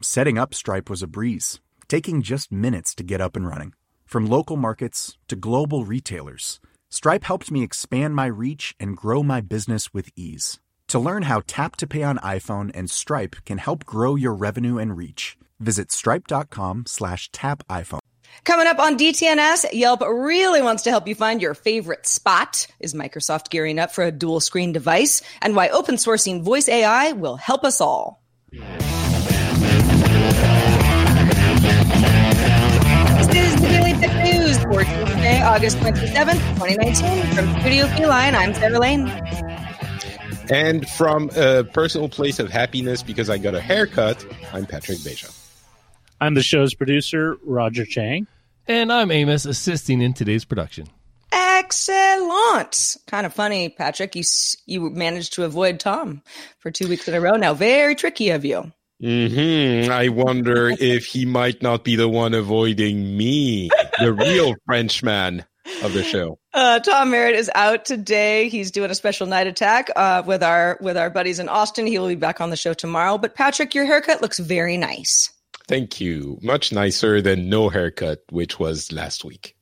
Setting up Stripe was a breeze, taking just minutes to get up and running. From local markets to global retailers, Stripe helped me expand my reach and grow my business with ease. To learn how Tap to Pay on iPhone and Stripe can help grow your revenue and reach, visit stripe.com slash tap iPhone. Coming up on DTNS, Yelp really wants to help you find your favorite spot. Is Microsoft gearing up for a dual screen device? And why open sourcing voice AI will help us all. This Tuesday, August 27th, 2019. From Studio Feline, I'm Sarah Lane. And from a personal place of happiness because I got a haircut, I'm Patrick Beja. I'm the show's producer, Roger Chang. And I'm Amos, assisting in today's production. Excellent. Kind of funny, Patrick. You you managed to avoid Tom for two weeks in a row now. Very tricky of you. Hmm I wonder if he might not be the one avoiding me, the real Frenchman of the show. Uh, Tom Merritt is out today. He's doing a special night attack uh, with our with our buddies in Austin. He will be back on the show tomorrow. But Patrick, your haircut looks very nice. Thank you. Much nicer than no haircut, which was last week.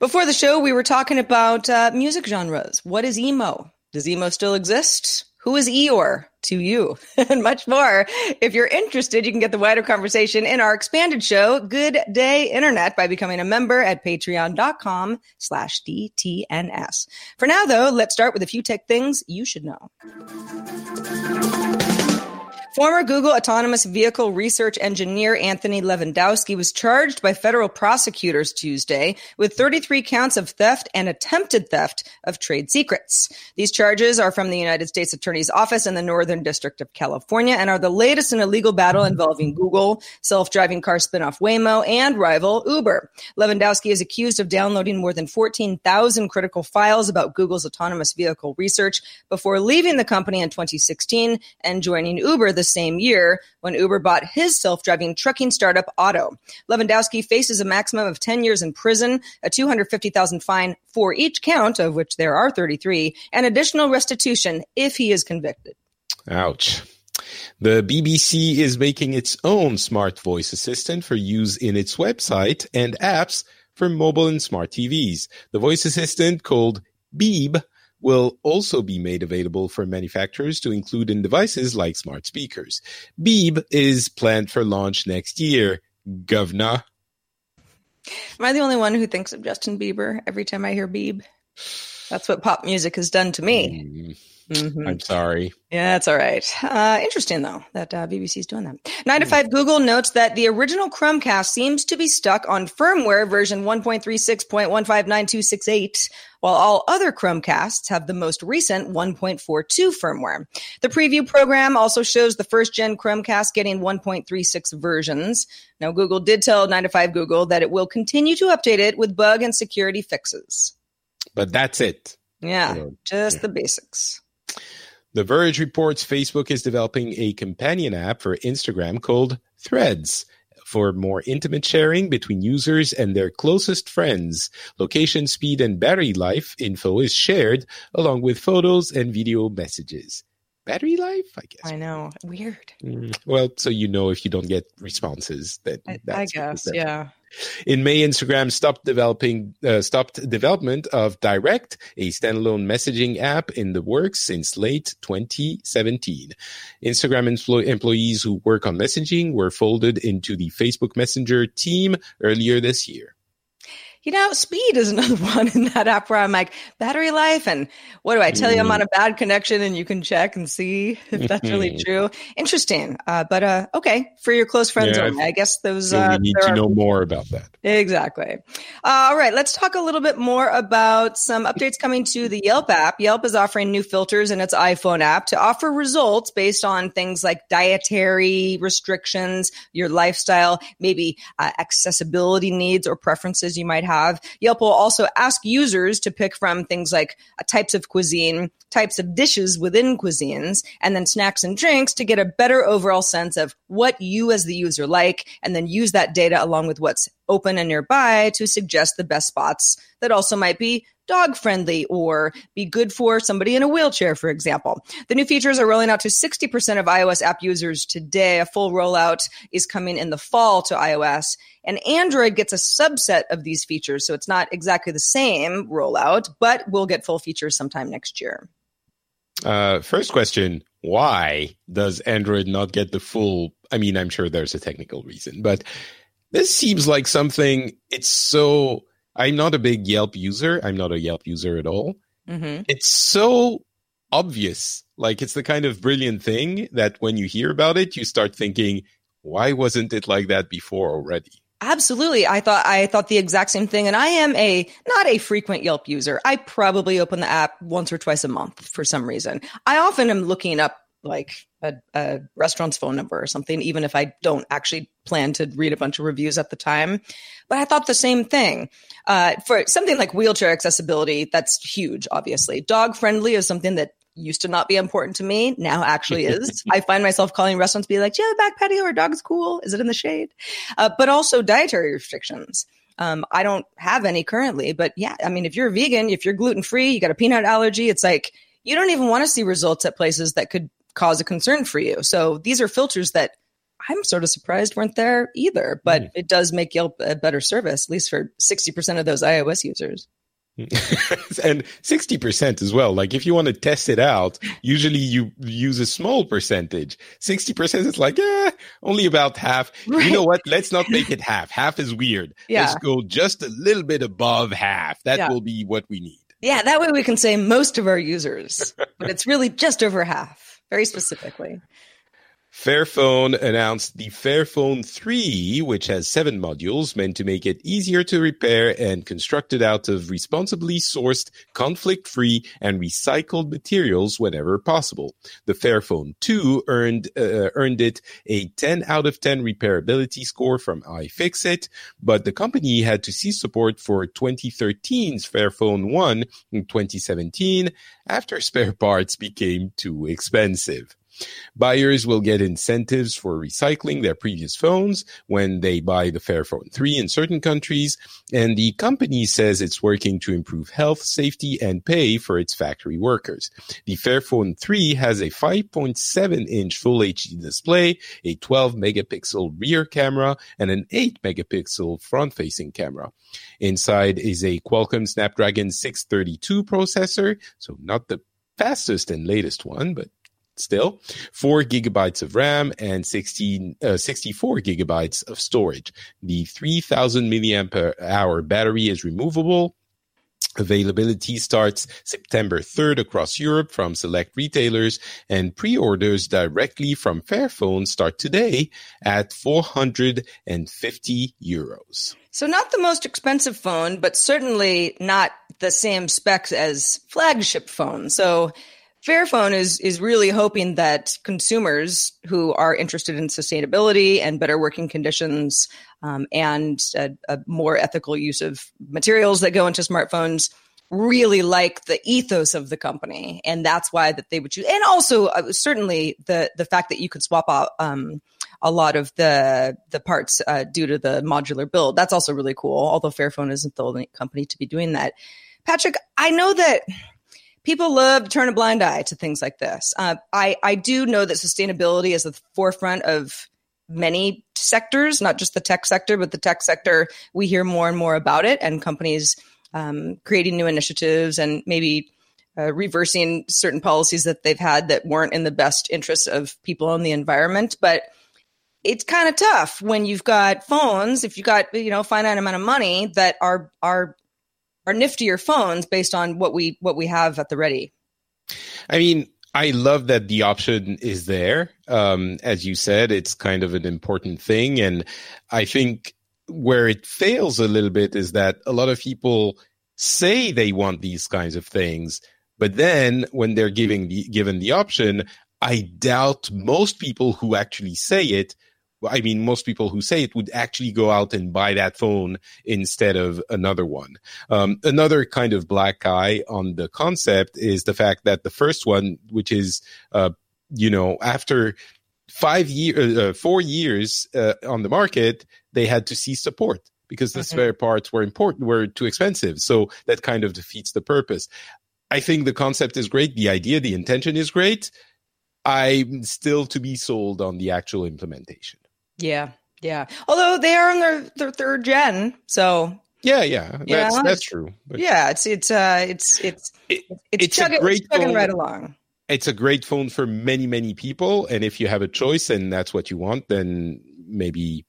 Before the show, we were talking about uh, music genres. What is emo? Does emo still exist? Who is Eeyore to you? and much more. If you're interested, you can get the wider conversation in our expanded show, Good Day Internet, by becoming a member at patreon.com slash DTNS. For now, though, let's start with a few tech things you should know. Former Google autonomous vehicle research engineer Anthony Levandowski was charged by federal prosecutors Tuesday with 33 counts of theft and attempted theft of trade secrets. These charges are from the United States Attorney's Office in the Northern District of California and are the latest in a legal battle involving Google, self-driving car spinoff Waymo, and rival Uber. Levandowski is accused of downloading more than 14,000 critical files about Google's autonomous vehicle research before leaving the company in 2016 and joining Uber the same year when Uber bought his self-driving trucking startup Otto. Levandowski faces a maximum of 10 years in prison, a 250,000 fine for each count of which there are 33, and additional restitution if he is convicted. Ouch. The BBC is making its own smart voice assistant for use in its website and apps for mobile and smart TVs. The voice assistant called Beeb will also be made available for manufacturers to include in devices like smart speakers. Beeb is planned for launch next year. Governor. Am I the only one who thinks of Justin Bieber every time I hear Beeb? That's what pop music has done to me. Mm-hmm. Mhm. I'm sorry. Yeah, that's all right. Uh, interesting though that uh, BBC is doing that. Nine to five Google notes that the original Chromecast seems to be stuck on firmware version 1.36.159268, while all other Chromecasts have the most recent 1.42 firmware. The preview program also shows the first gen Chromecast getting 1.36 versions. Now, Google did tell nine to five Google that it will continue to update it with bug and security fixes. But that's it. Yeah, Yeah. just Yeah. the basics. The Verge reports Facebook is developing a companion app for Instagram called Threads for more intimate sharing between users and their closest friends. Location, speed, and battery life info is shared along with photos and video messages. Battery life, I guess. I know. Weird. Mm, Well, so you know if you don't get responses, that I, I guess. Yeah. In May, Instagram stopped developing uh, stopped development of Direct, a standalone messaging app in the works since late 2017. Instagram empl- employees who work on messaging were folded into the Facebook Messenger team earlier this year. You know, speed is another one in that app where I'm like, battery life. And what do I tell you? I'm on a bad connection and you can check and see if that's really true. Interesting. Uh, but uh, okay, for your close friends Yeah, only. I guess those. Uh, we need to are- know more about that. Exactly. Uh, all right, let's talk a little bit more about some updates coming to the Yelp app. Yelp is offering new filters in its iPhone app to offer results based on things like dietary restrictions, your lifestyle, maybe uh, accessibility needs or preferences you might have. Yelp will also ask users to pick from things like uh, types of cuisine, types of dishes within cuisines, and then snacks and drinks to get a better overall sense of what you as the user like, and then use that data along with what's open and nearby to suggest the best spots that also might be dog friendly or be good for somebody in a wheelchair, for example. The new features are rolling out to 60% of iOS app users today. A full rollout is coming in the fall to iOS. And Android gets a subset of these features, so it's not exactly the same rollout, but we'll get full features sometime next year. Uh, first question: Why does Android not get the full? I mean, I'm sure there's a technical reason, but this seems like something. It's so. I'm not a big Yelp user. I'm not a Yelp user at all. Mm-hmm. It's so obvious. Like it's the kind of brilliant thing that when you hear about it, you start thinking, why wasn't it like that before already? Absolutely. I thought I thought the exact same thing. And I am a not a frequent Yelp user. I probably open the app once or twice a month for some reason. I often am looking up like a, a restaurant's phone number or something, even if I don't actually plan to read a bunch of reviews at the time. But I thought the same thing. Uh, for something like wheelchair accessibility, that's huge, obviously. Dog friendly is something that used to not be important to me, now actually is. I find myself calling restaurants, be like, "Do you have a back patio? Or dog's cool? Is it in the shade?" Uh, but also dietary restrictions. Um, I don't have any currently, but yeah, I mean, if you're a vegan, if you're gluten free, you got a peanut allergy, it's like you don't even want to see results at places that could cause a concern for you. So these are filters that I'm sort of surprised weren't there either, but hmm. it does make Yelp a better service, at least for 60% of those iOS users. and 60% as well. Like if you want to test it out, usually you use a small percentage. 60% is like, yeah, only about half. Right. You know what? Let's not make it half. Half is weird. Yeah. Let's go just a little bit above half. That Yeah. will be what we need. Yeah, that way we can say most of our users, but it's really just over half, very specifically. Fairphone announced the Fairphone 3, which has seven modules meant to make it easier to repair and constructed out of responsibly sourced, conflict-free, and recycled materials whenever possible. The Fairphone 2 earned uh, earned it a 10 out of 10 repairability score from iFixit, but the company had to cease support for 2013's Fairphone 1 in 2017 after spare parts became too expensive. Buyers will get incentives for recycling their previous phones when they buy the Fairphone 3 in certain countries, and the company says it's working to improve health, safety, and pay for its factory workers. The Fairphone 3 has a 5.7 inch Full HD display, a 12 megapixel rear camera, and an 8 megapixel front facing camera. Inside is a Qualcomm Snapdragon 632 processor, so not the fastest and latest one, but still, four gigabytes of RAM and 16, uh, 64 gigabytes of storage. The 3000 milliampere hour battery is removable. Availability starts September 3rd across Europe from select retailers and pre-orders directly from Fairphone start today at 450 euros. So, not the most expensive phone, but certainly not the same specs as flagship phones. So, Fairphone is is really hoping that consumers who are interested in sustainability and better working conditions um, and a, a more ethical use of materials that go into smartphones really like the ethos of the company, and that's why that they would choose. And also, uh, certainly the the fact that you could swap out. Um, a lot of the the parts uh, due to the modular build. That's also really cool. Although Fairphone isn't the only company to be doing that. Patrick, I know that people love to turn a blind eye to things like this. Uh, I I do know that sustainability is at the forefront of many sectors, not just the tech sector, but the tech sector. We hear more and more about it, and companies um, creating new initiatives and maybe uh, reversing certain policies that they've had that weren't in the best interests of people and the environment. But it's kind of tough when you've got phones. If you've got you know finite amount of money that are are are niftier phones based on what we what we have at the ready. I mean, I love that the option is there. Um, as you said, it's kind of an important thing. And I think where it fails a little bit is that a lot of people say they want these kinds of things, but then when they're giving the, given the option, I doubt most people who actually say it I mean, most people who say it would actually go out and buy that phone instead of another one. Um, another kind of black eye on the concept is the fact that the first one, which is, uh, you know, after five years, uh, uh, four years uh, on the market, they had to cease support because the mm-hmm. spare parts were important, were too expensive. So that kind of defeats the purpose. I think the concept is great. The idea, the intention is great. I'm still to be sold on the actual implementation. Yeah, yeah. Although they are on their, their third gen, so yeah, yeah, that's yeah, that's true. But yeah, it's it's uh it's it's it, it's, it's chugging, a great chugging right along. It's a great phone for many many people, and if you have a choice and that's what you want, then maybe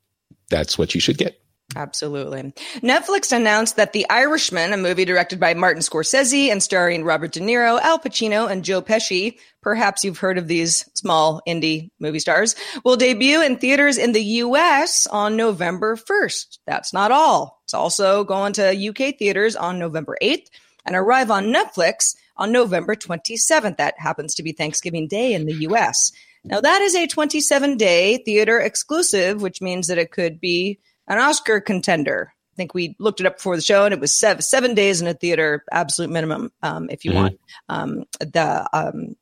that's what you should get. Absolutely. Netflix announced that The Irishman, a movie directed by Martin Scorsese and starring Robert De Niro, Al Pacino, and Joe Pesci, perhaps you've heard of these small indie movie stars, will debut in theaters in the US on November 1st. That's not all. It's also going to UK theaters on November 8th and arrive on Netflix on November 27th. That happens to be Thanksgiving Day in the US. Now, that is a 27 day theater exclusive, which means that it could be an Oscar contender. I think we looked it up before the show, and it was seven, seven days in a theater, absolute minimum, um, if you mm-hmm. want um, the um,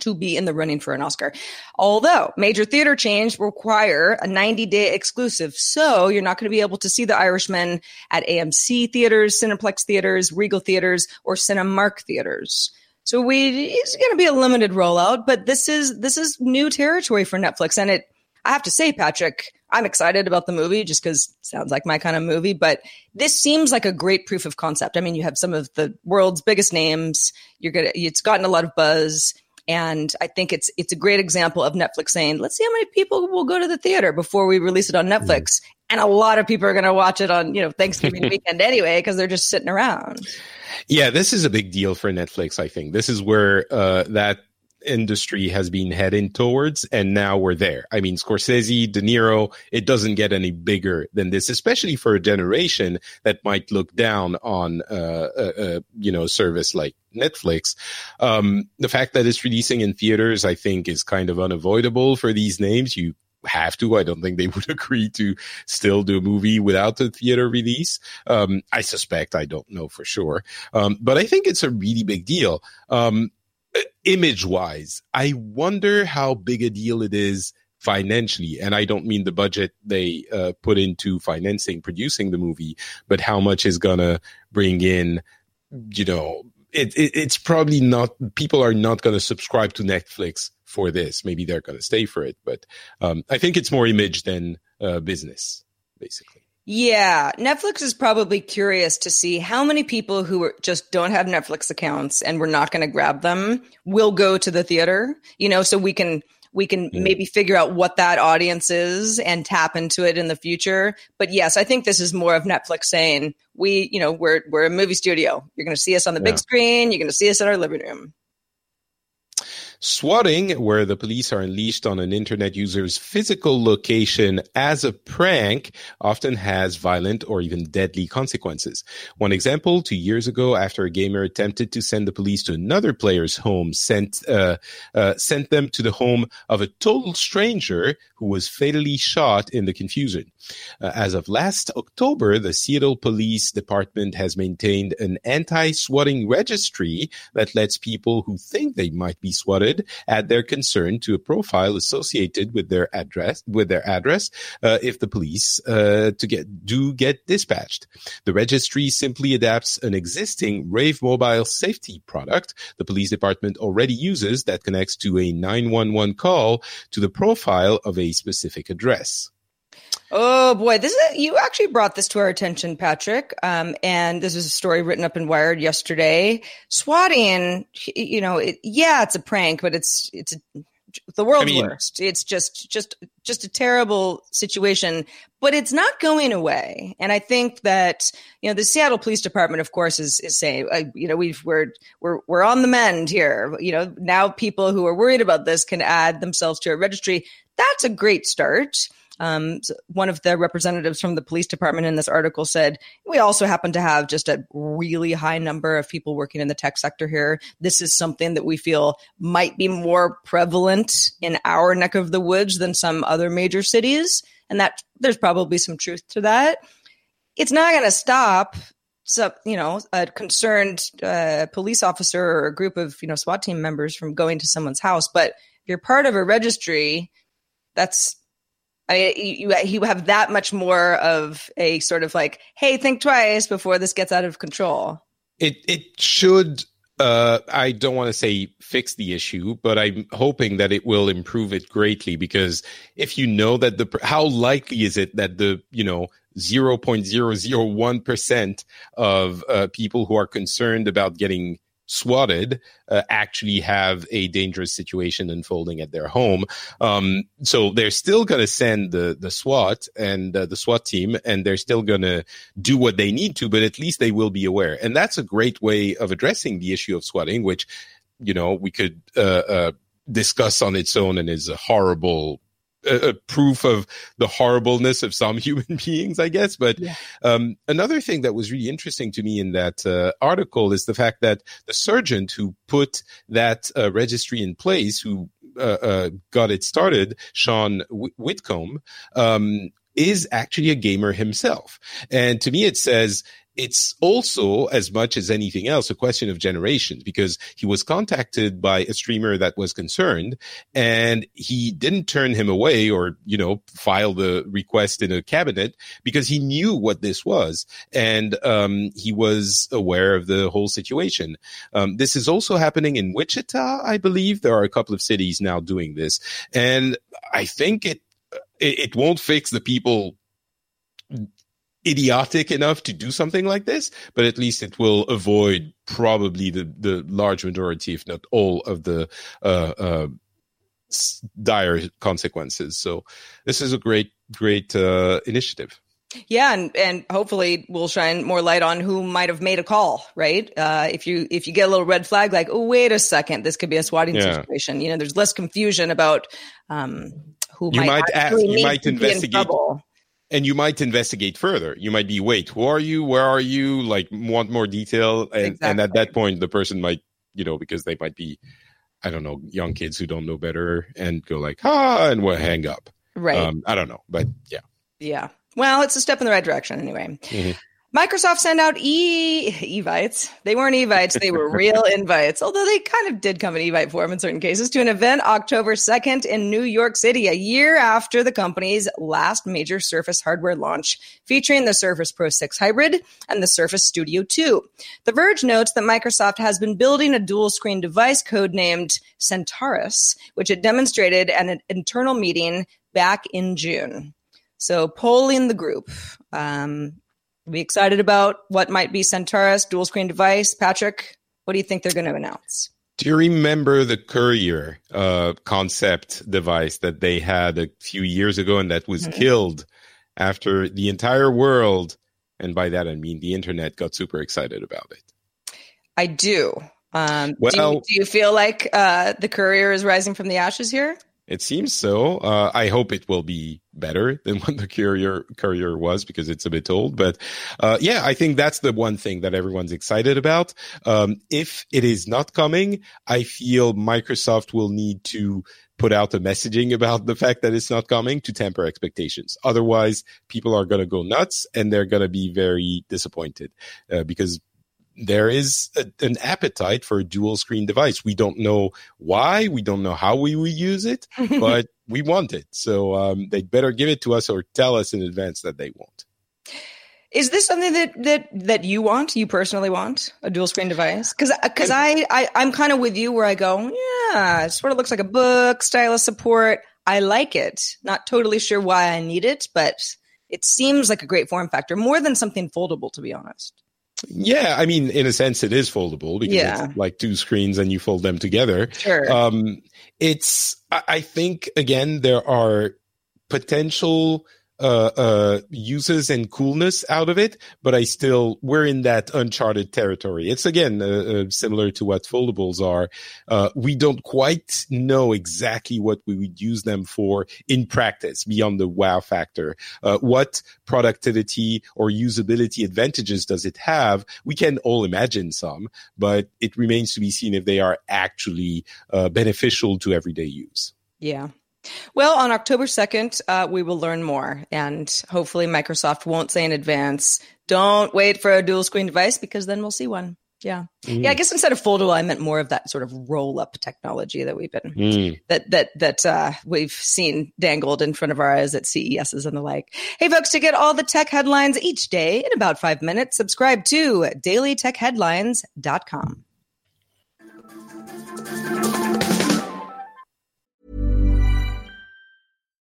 to be in the running for an Oscar. Although major theater change require a 90 day exclusive, so you're not going to be able to see The Irishman at AMC theaters, Cineplex theaters, Regal theaters, or Cinemark theaters. So we it's going to be a limited rollout, but this is this is new territory for Netflix, and it. I have to say, Patrick, I'm excited about the movie just because sounds like my kind of movie. But this seems like a great proof of concept. I mean, you have some of the world's biggest names. You're gonna. It's gotten a lot of buzz, and I think it's it's a great example of Netflix saying, "Let's see how many people will go to the theater before we release it on Netflix." Mm. And a lot of people are going to watch it on you know Thanksgiving weekend anyway because they're just sitting around. Yeah, this is a big deal for Netflix. I think this is where uh, that industry has been heading towards, and now we're there. I mean, Scorsese, De Niro, it doesn't get any bigger than this, especially for a generation that might look down on uh, a, a you know service like Netflix. Um, the fact that it's releasing in theaters, I think, is kind of unavoidable for these names. You have to. I don't think they would agree to still do a movie without the theater release. Um, I suspect. I don't know for sure. Um, but I think it's a really big deal. Um, image wise, I wonder how big a deal it is financially. And I don't mean the budget they uh, put into financing, producing the movie, but how much is going to bring in, you know, it, it, it's probably not, people are not going to subscribe to Netflix for this. Maybe they're going to stay for it, but um, I think it's more image than uh, business, basically. Yeah, Netflix is probably curious to see how many people who just don't have Netflix accounts and we're not going to grab them will go to the theater, you know, so we can we can yeah. maybe figure out what that audience is and tap into it in the future. But yes, I think this is more of Netflix saying, we, you know, we're we're a movie studio. You're going to see us on the yeah. big screen, you're going to see us in our living room. Swatting, where the police are unleashed on an internet user's physical location as a prank, often has violent or even deadly consequences. One example, two years ago, after a gamer attempted to send the police to another player's home, sent, uh, uh, sent them to the home of a total stranger who was fatally shot in the confusion. Uh, as of last October, the Seattle Police Department has maintained an anti-swatting registry that lets people who think they might be swatted add their concern to a profile associated with their address with their address uh, if the police uh, to get do get dispatched. The registry simply adapts an existing Rave mobile safety product the police department already uses that connects to a 911 call to the profile of a specific address. Oh boy, this is you actually brought this to our attention, Patrick. Um, and this is a story written up in Wired yesterday. Swatting, you know, it, yeah, it's a prank, but it's it's a, the world's I mean, worst. It's just just just a terrible situation, but it's not going away. And I think that you know the Seattle Police Department, of course, is is saying uh, you know we've we're we're we're on the mend here. You know now people who are worried about this can add themselves to a registry. That's a great start. Um, one of the representatives from the police department in this article said, We also happen to have just a really high number of people working in the tech sector here. This is something that we feel might be more prevalent in our neck of the woods than some other major cities. And that there's probably some truth to that. It's not going to stop so you know a concerned uh, police officer or a group of you know SWAT team members from going to someone's house. But if you're part of a registry, that's I you, you have that much more of a sort of like, hey, think twice before this gets out of control. It it should. Uh, I don't want to say fix the issue, but I'm hoping that it will improve it greatly because if you know that the how likely is it that the you know 0.001% of uh, people who are concerned about getting swatted uh, actually have a dangerous situation unfolding at their home. Um, so they're still going to send the the SWAT and uh, the SWAT team, and they're still going to do what they need to, but at least they will be aware. And that's a great way of addressing the issue of swatting, which you know we could uh, uh discuss on its own and is a horrible a, proof of the horribleness of some human beings, I guess. But yeah. um, another thing that was really interesting to me in that uh, article is the fact that the surgeon who put that uh, registry in place, who uh, uh got it started, Sean Whitcomb, um, is actually a gamer himself. And to me, it says it's also as much as anything else a question of generations because he was contacted by a streamer that was concerned and he didn't turn him away or you know file the request in a cabinet because he knew what this was and um, he was aware of the whole situation. Um, this is also happening in wichita i believe. There are a couple of cities now doing this and i think it it, it won't fix the people idiotic enough to do something like this, but at least it will avoid probably the, the large majority, if not all, of the uh, uh, dire consequences. So this is a great, great uh, initiative. Yeah, and and hopefully we'll shine more light on who might have made a call, right? Uh, if you if you get a little red flag, like, oh, wait a second, this could be a swatting yeah. situation. You know, there's less confusion about um, who you might, might ask, you might investigate and you might investigate further. You might be, wait, who are you? Where are you? Like, want more detail. And, exactly. and at that point, the person might, you know, because they might be, I don't know, young kids who don't know better and go like, ah, and we'll hang up. Right. Um, I don't know, but yeah. Yeah. Well, it's a step in the right direction anyway. Mm-hmm. Microsoft sent out e evites. They weren't evites; they were real invites. Although they kind of did come in evite form in certain cases to an event October second in New York City, a year after the company's last major Surface hardware launch, featuring the Surface Pro 6 Hybrid and the Surface Studio 2. The Verge notes that Microsoft has been building a dual screen device codenamed Centaurus, which it demonstrated at an internal meeting back in June. So, polling the group. Um, be excited about what might be Centaurus dual screen device. Patrick, what do you think they're going to announce? Do you remember the Courier uh, concept device that they had a few years ago and that was mm-hmm. killed after the entire world, and by that I mean the internet, got super excited about it? I do. Um, well, do you, do you feel like uh, the Courier is rising from the ashes here? It seems so. Uh, I hope it will be better than what the courier courier was because it's a bit old. But uh, yeah, I think that's the one thing that everyone's excited about. Um, if it is not coming, I feel Microsoft will need to put out a messaging about the fact that it's not coming to temper expectations. Otherwise, people are going to go nuts and they're going to be very disappointed uh, because there is a, an appetite for a dual screen device. We don't know why, we don't know how we will use it, but we want it. So um, they better give it to us or tell us in advance that they won't. Is this something that that that you want? You personally want a dual screen device? Because because I, I I'm kind of with you where I go, yeah, it sort of looks like a book, stylus support. I like it. Not totally sure why I need it, but it seems like a great form factor, more than something foldable, to be honest. Yeah, I mean, in a sense, it is foldable because Yeah. it's like two screens and you fold them together. Sure. Um, it's, I I think, again, there are potential uh, uh, uses and coolness out of it, but I still, we're in that uncharted territory. It's again, uh, uh, similar to what foldables are. Uh, we don't quite know exactly what we would use them for in practice beyond the wow factor. Uh, what productivity or usability advantages does it have? We can all imagine some, but it remains to be seen if they are actually uh, beneficial to everyday use. Yeah. Well, on October 2nd, uh, we will learn more. And hopefully, Microsoft won't say in advance, don't wait for a dual screen device because then we'll see one. Yeah. Yeah. I guess instead of foldable, I meant more of that sort of roll up technology that we've been, Mm. that, that, that, uh, we've seen dangled in front of our eyes at CESs and the like. Hey, folks, to get all the tech headlines each day in about five minutes, subscribe to dailytechheadlines.com.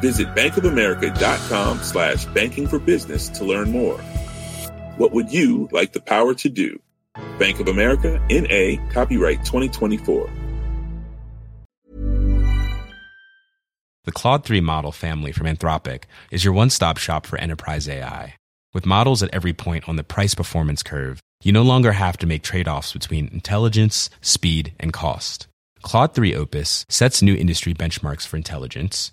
Visit bankofamerica.com slash banking for business to learn more. What would you like the power to do? Bank of America, NA, copyright 2024. The Claude 3 model family from Anthropic is your one stop shop for enterprise AI. With models at every point on the price performance curve, you no longer have to make trade offs between intelligence, speed, and cost. Claude 3 Opus sets new industry benchmarks for intelligence.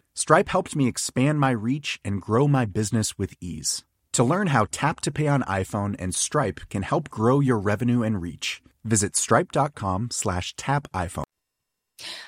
Stripe helped me expand my reach and grow my business with ease. To learn how Tap to Pay on iPhone and Stripe can help grow your revenue and reach, visit stripe.com slash tap iPhone.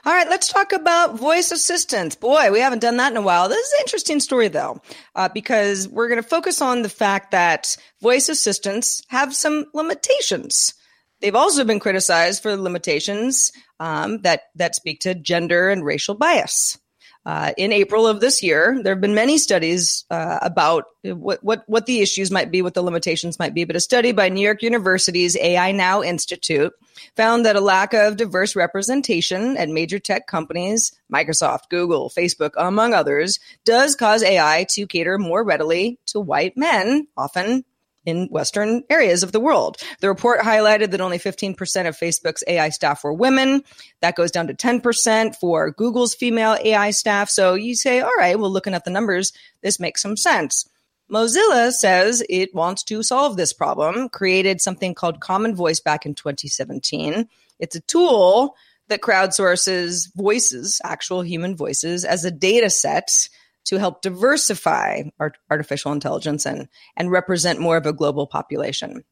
All right, let's talk about voice assistants. Boy, we haven't done that in a while. This is an interesting story, though, uh, because we're going to focus on the fact that voice assistants have some limitations. They've also been criticized for limitations um, that that speak to gender and racial bias. Uh, in April of this year, there have been many studies uh, about what, what what the issues might be, what the limitations might be. But a study by New York University's AI Now Institute found that a lack of diverse representation at major tech companies, Microsoft, Google, Facebook, among others, does cause AI to cater more readily to white men, often in Western areas of the world. The report highlighted that only 15% of Facebook's AI staff were women. That goes down to 10% for Google's female AI staff. So you say, all right, well, looking at the numbers, this makes some sense. Mozilla says it wants to solve this problem, created something called Common Voice back in 2017. It's a tool that crowdsources voices, actual human voices, as a data set to help diversify art- artificial intelligence and, and represent more of a global population.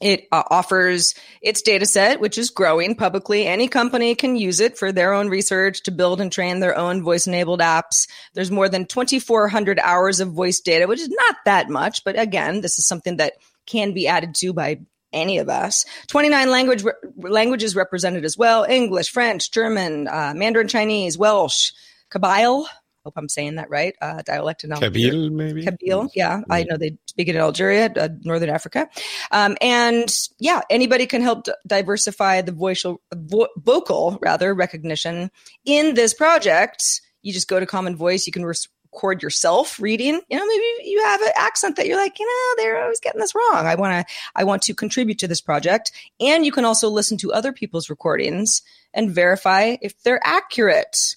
It uh, offers its data set, which is growing publicly. Any company can use it for their own research to build and train their own voice enabled apps. There's more than 2,400 hours of voice data, which is not that much. But again, this is something that can be added to by any of us. 29 language re- languages represented as well English, French, German, uh, Mandarin Chinese, Welsh, Kabyle, hope I'm saying that right. Uh, dialect in Algeria. Kabyle, maybe. Kabyle, yeah. I know they speak it in Algeria, uh, Northern Africa. Um, and yeah, anybody can help d- diversify the vocal, vo- vocal rather recognition in this project. You just go to Common Voice. You can res- record yourself reading. You know, maybe you have an accent that you're like, you know, they're always getting this wrong. I want to, I want to contribute to this project. And you can also listen to other people's recordings and verify if they're accurate.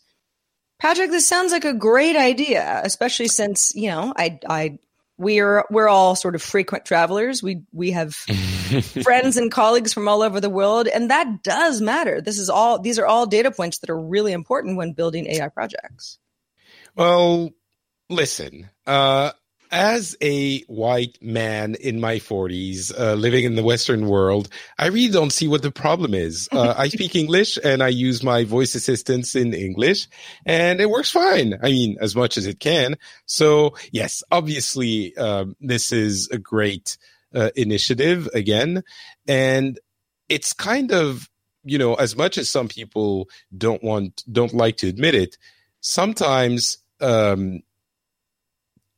Patrick, this sounds like a great idea, especially since, you know, I, I, we're we're all sort of frequent travelers. We we have friends and colleagues from all over the world, and that does matter. This is all these are all data points that are really important when building AI projects. Well, listen, uh, as a white man in my 40s, uh, living in the Western world, I really don't see what the problem is. Uh, I speak English and I use my voice assistants in English and it works fine. I mean, as much as it can. So yes, obviously, um, this is a great uh, initiative again. And it's kind of, you know, as much as some people don't want, don't like to admit it, sometimes um,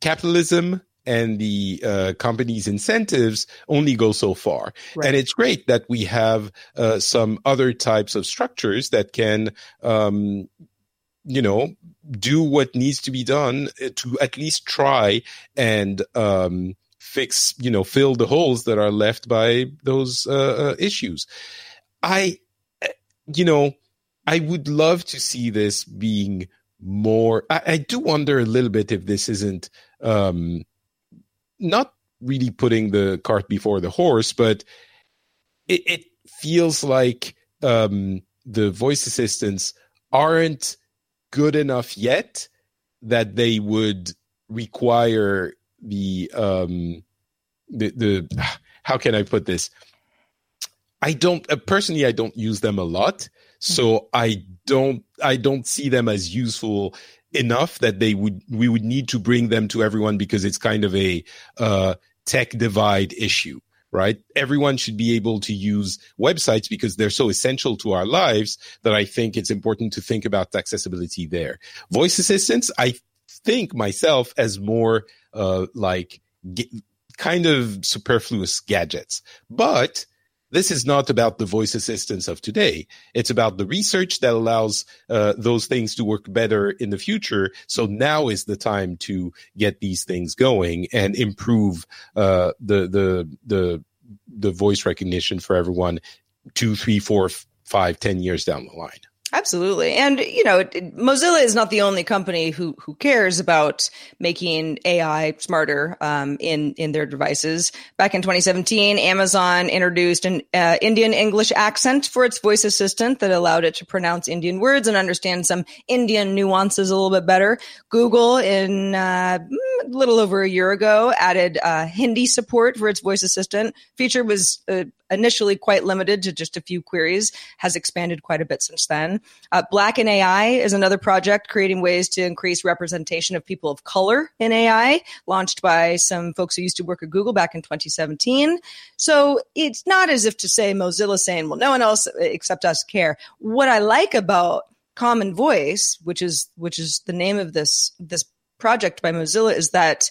capitalism and the uh, company's incentives only go so far. Right. And it's great that we have uh, some other types of structures that can, um, you know, do what needs to be done to at least try and um, fix, you know, fill the holes that are left by those uh, uh issues. I, you know, I would love to see this being more. I, I, do wonder a little bit if this isn't um, not really putting the cart before the horse, but it, it feels like um, the voice assistants aren't good enough yet that they would require the um, the the how can I put this? I don't uh, personally I don't use them a lot, so I don't I don't see them as useful enough that they would we would need to bring them to everyone because it's kind of a uh, tech divide issue right? Everyone should be able to use websites because they're so essential to our lives that i think it's important to think about accessibility there. Voice assistants i think myself as more uh, like kind of superfluous gadgets but this is not about the voice assistants of today. It's about the research that allows uh, those things to work better in the future. So now is the time to get these things going and improve uh, the the the the voice recognition for everyone two, three, four, five, ten years down the line. Absolutely. And, you know, Mozilla is not the only company who, who cares about making AI smarter um, in, in their devices. Back in 2017, Amazon introduced an uh, Indian English accent for its voice assistant that allowed it to pronounce Indian words and understand some Indian nuances a little bit better. Google, in uh, a little over a year ago, added uh, Hindi support for its voice assistant. Feature was uh, initially quite limited to just a few queries, has expanded quite a bit since then. Uh, Black in AI is another project creating ways to increase representation of people of color in AI, launched by some folks who used to work at Google back in 2017. So it's not as if to say Mozilla saying, well, no one else except us care. What I like about Common Voice, which is which is the name of this this project by Mozilla, is that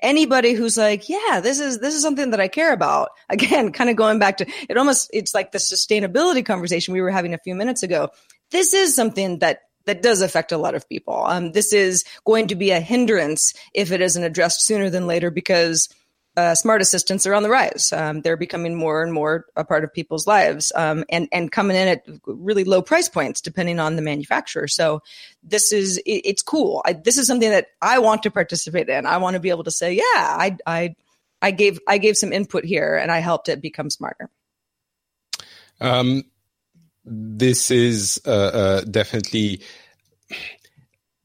anybody who's like, yeah, this is this is something that I care about. Again, kind of going back to it almost it's like the sustainability conversation we were having a few minutes ago. This is something that that does affect a lot of people. Um, this is going to be a hindrance if it isn't addressed sooner than later because uh, smart assistants are on the rise. Um, they're becoming more and more a part of people's lives, um, and and coming in at really low price points depending on the manufacturer. So this is it, it's cool. I, this is something that I want to participate in. I want to be able to say, yeah, I I I gave I gave some input here, and I helped it become smarter. Um, this is uh, uh, definitely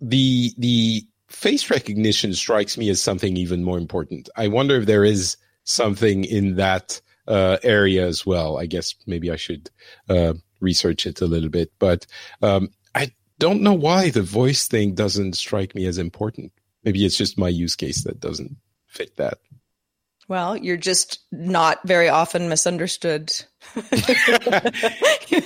the the face recognition strikes me as something even more important. I wonder if there is something in that uh, area as well. I guess maybe I should uh, research it a little bit, but um, I don't know why the voice thing doesn't strike me as important. Maybe it's just my use case that doesn't fit that. Well, you're just not very often misunderstood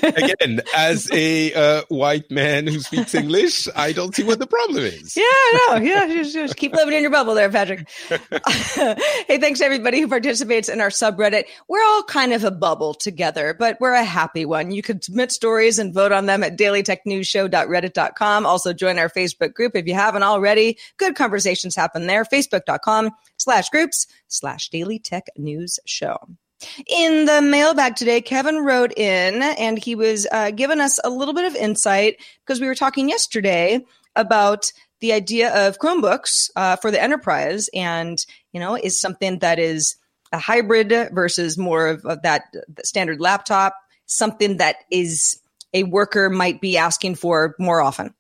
Again, as a uh, white man who speaks English, I don't see what the problem is. Yeah, no, yeah, just, just keep living in your bubble there, Patrick. hey, thanks everybody who participates in our subreddit. We're all kind of a bubble together, but we're a happy one. You can submit stories and vote on them at dailytechnewsshow.reddit.com. Also join our Facebook group if you haven't already. Good conversations happen there. Facebook.com slash groups slash daily tech news show. In the mailbag today, Kevin wrote in and he was uh, giving us a little bit of insight because we were talking yesterday about the idea of Chromebooks uh, for the enterprise and, you know, is something that is a hybrid versus more of, of that standard laptop, something that is a worker might be asking for more often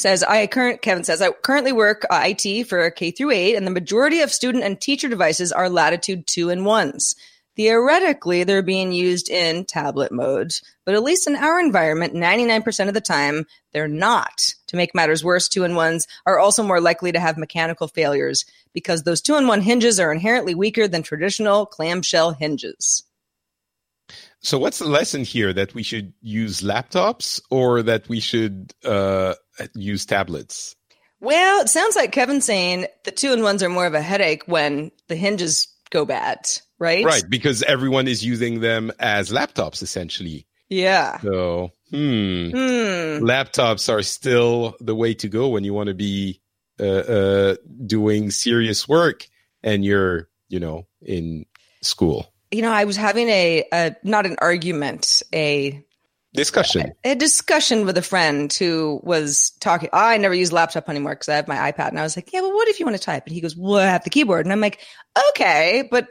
says I current Kevin says I currently work uh, IT for K through 8 and the majority of student and teacher devices are latitude 2 and 1s. Theoretically, they're being used in tablet modes, but at least in our environment, 99% of the time, they're not. To make matters worse, two in ones are also more likely to have mechanical failures because those two in one hinges are inherently weaker than traditional clamshell hinges. So, what's the lesson here? That we should use laptops or that we should uh, use tablets? Well, it sounds like Kevin's saying the two in ones are more of a headache when the hinges go bad right? Right, because everyone is using them as laptops essentially. Yeah. So, hmm. Hmm. Laptops are still the way to go when you want to be uh, uh, doing serious work and you're, you know, in school. You know, I was having a, a not an argument, a discussion a, a, discussion with a friend who was talking oh, i never use laptop anymore because i have my ipad and i was like yeah well what if you want to type and he goes well i have the keyboard and i'm like okay but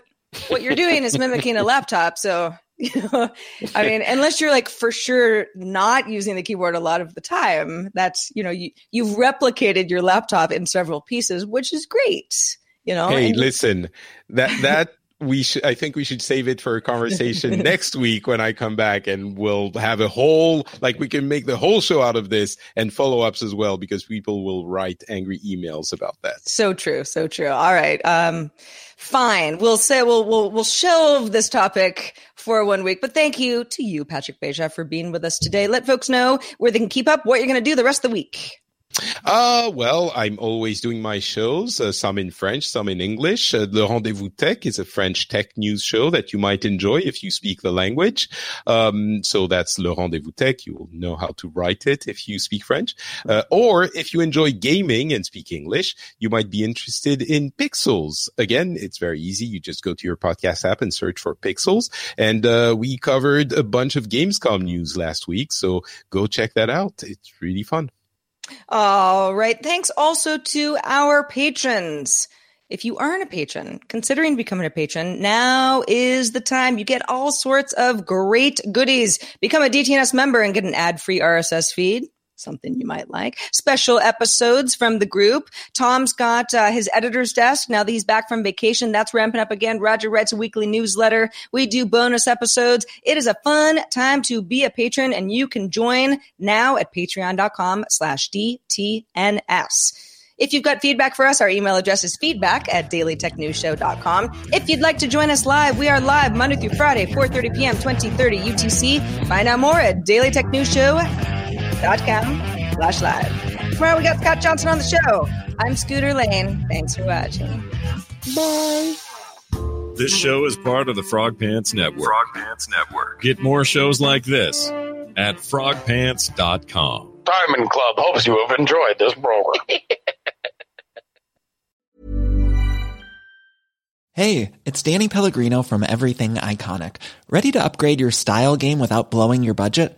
what you're doing is mimicking a laptop. So, you know, I mean, unless you're like for sure not using the keyboard a lot of the time, that's, you know, you, you've replicated your laptop in several pieces, which is great. You know, hey, and- listen, that, that, we should i think we should save it for a conversation next week when i come back and we'll have a whole like we can make the whole show out of this and follow-ups as well because people will write angry emails about that. So true so true. All right um fine. We'll say we'll we'll, we'll shelve this topic for one week but thank you to you patrick beja for being with us today. Let folks know where they can keep up what you're going to do the rest of the week uh, well, I'm always doing my shows, uh, some in French, some in English. Uh, Le Rendezvous Tech is a French tech news show that you might enjoy if you speak the language. Um, so that's Le Rendezvous Tech. You will know how to write it if you speak French. Uh, or if you enjoy gaming and speak English, you might be interested in Pixels. Again, it's very easy. You just go to your podcast app and search for Pixels. And, uh, we covered a bunch of Gamescom news last week. So go check that out. It's really fun. All right. Thanks also to our patrons. If you aren't a patron, considering becoming a patron, now is the time. You get all sorts of great goodies. Become a DTNS member and get an ad-free RSS feed something you might like. Special episodes from the group. Tom's got uh, his editor's desk now that he's back from vacation. That's ramping up again. Roger writes a weekly newsletter. We do bonus episodes. It is a fun time to be a patron, and you can join now at patreon.com slash DTNS. If you've got feedback for us, our email address is feedback at dailytechnewsshow.com. If you'd like to join us live, we are live Monday through Friday, 4.30 p.m., 2030 UTC. Find out more at dailytechnewsshow.com slash live. Tomorrow we got Scott Johnson on the show. I'm Scooter Lane. Thanks for watching. Bye. This show is part of the Frog Pants Network. Frog Pants Network. Get more shows like this at frogpants.com. Diamond Club hopes you have enjoyed this program. Hey, it's Danny Pellegrino from Everything Iconic. Ready to upgrade your style game without blowing your budget?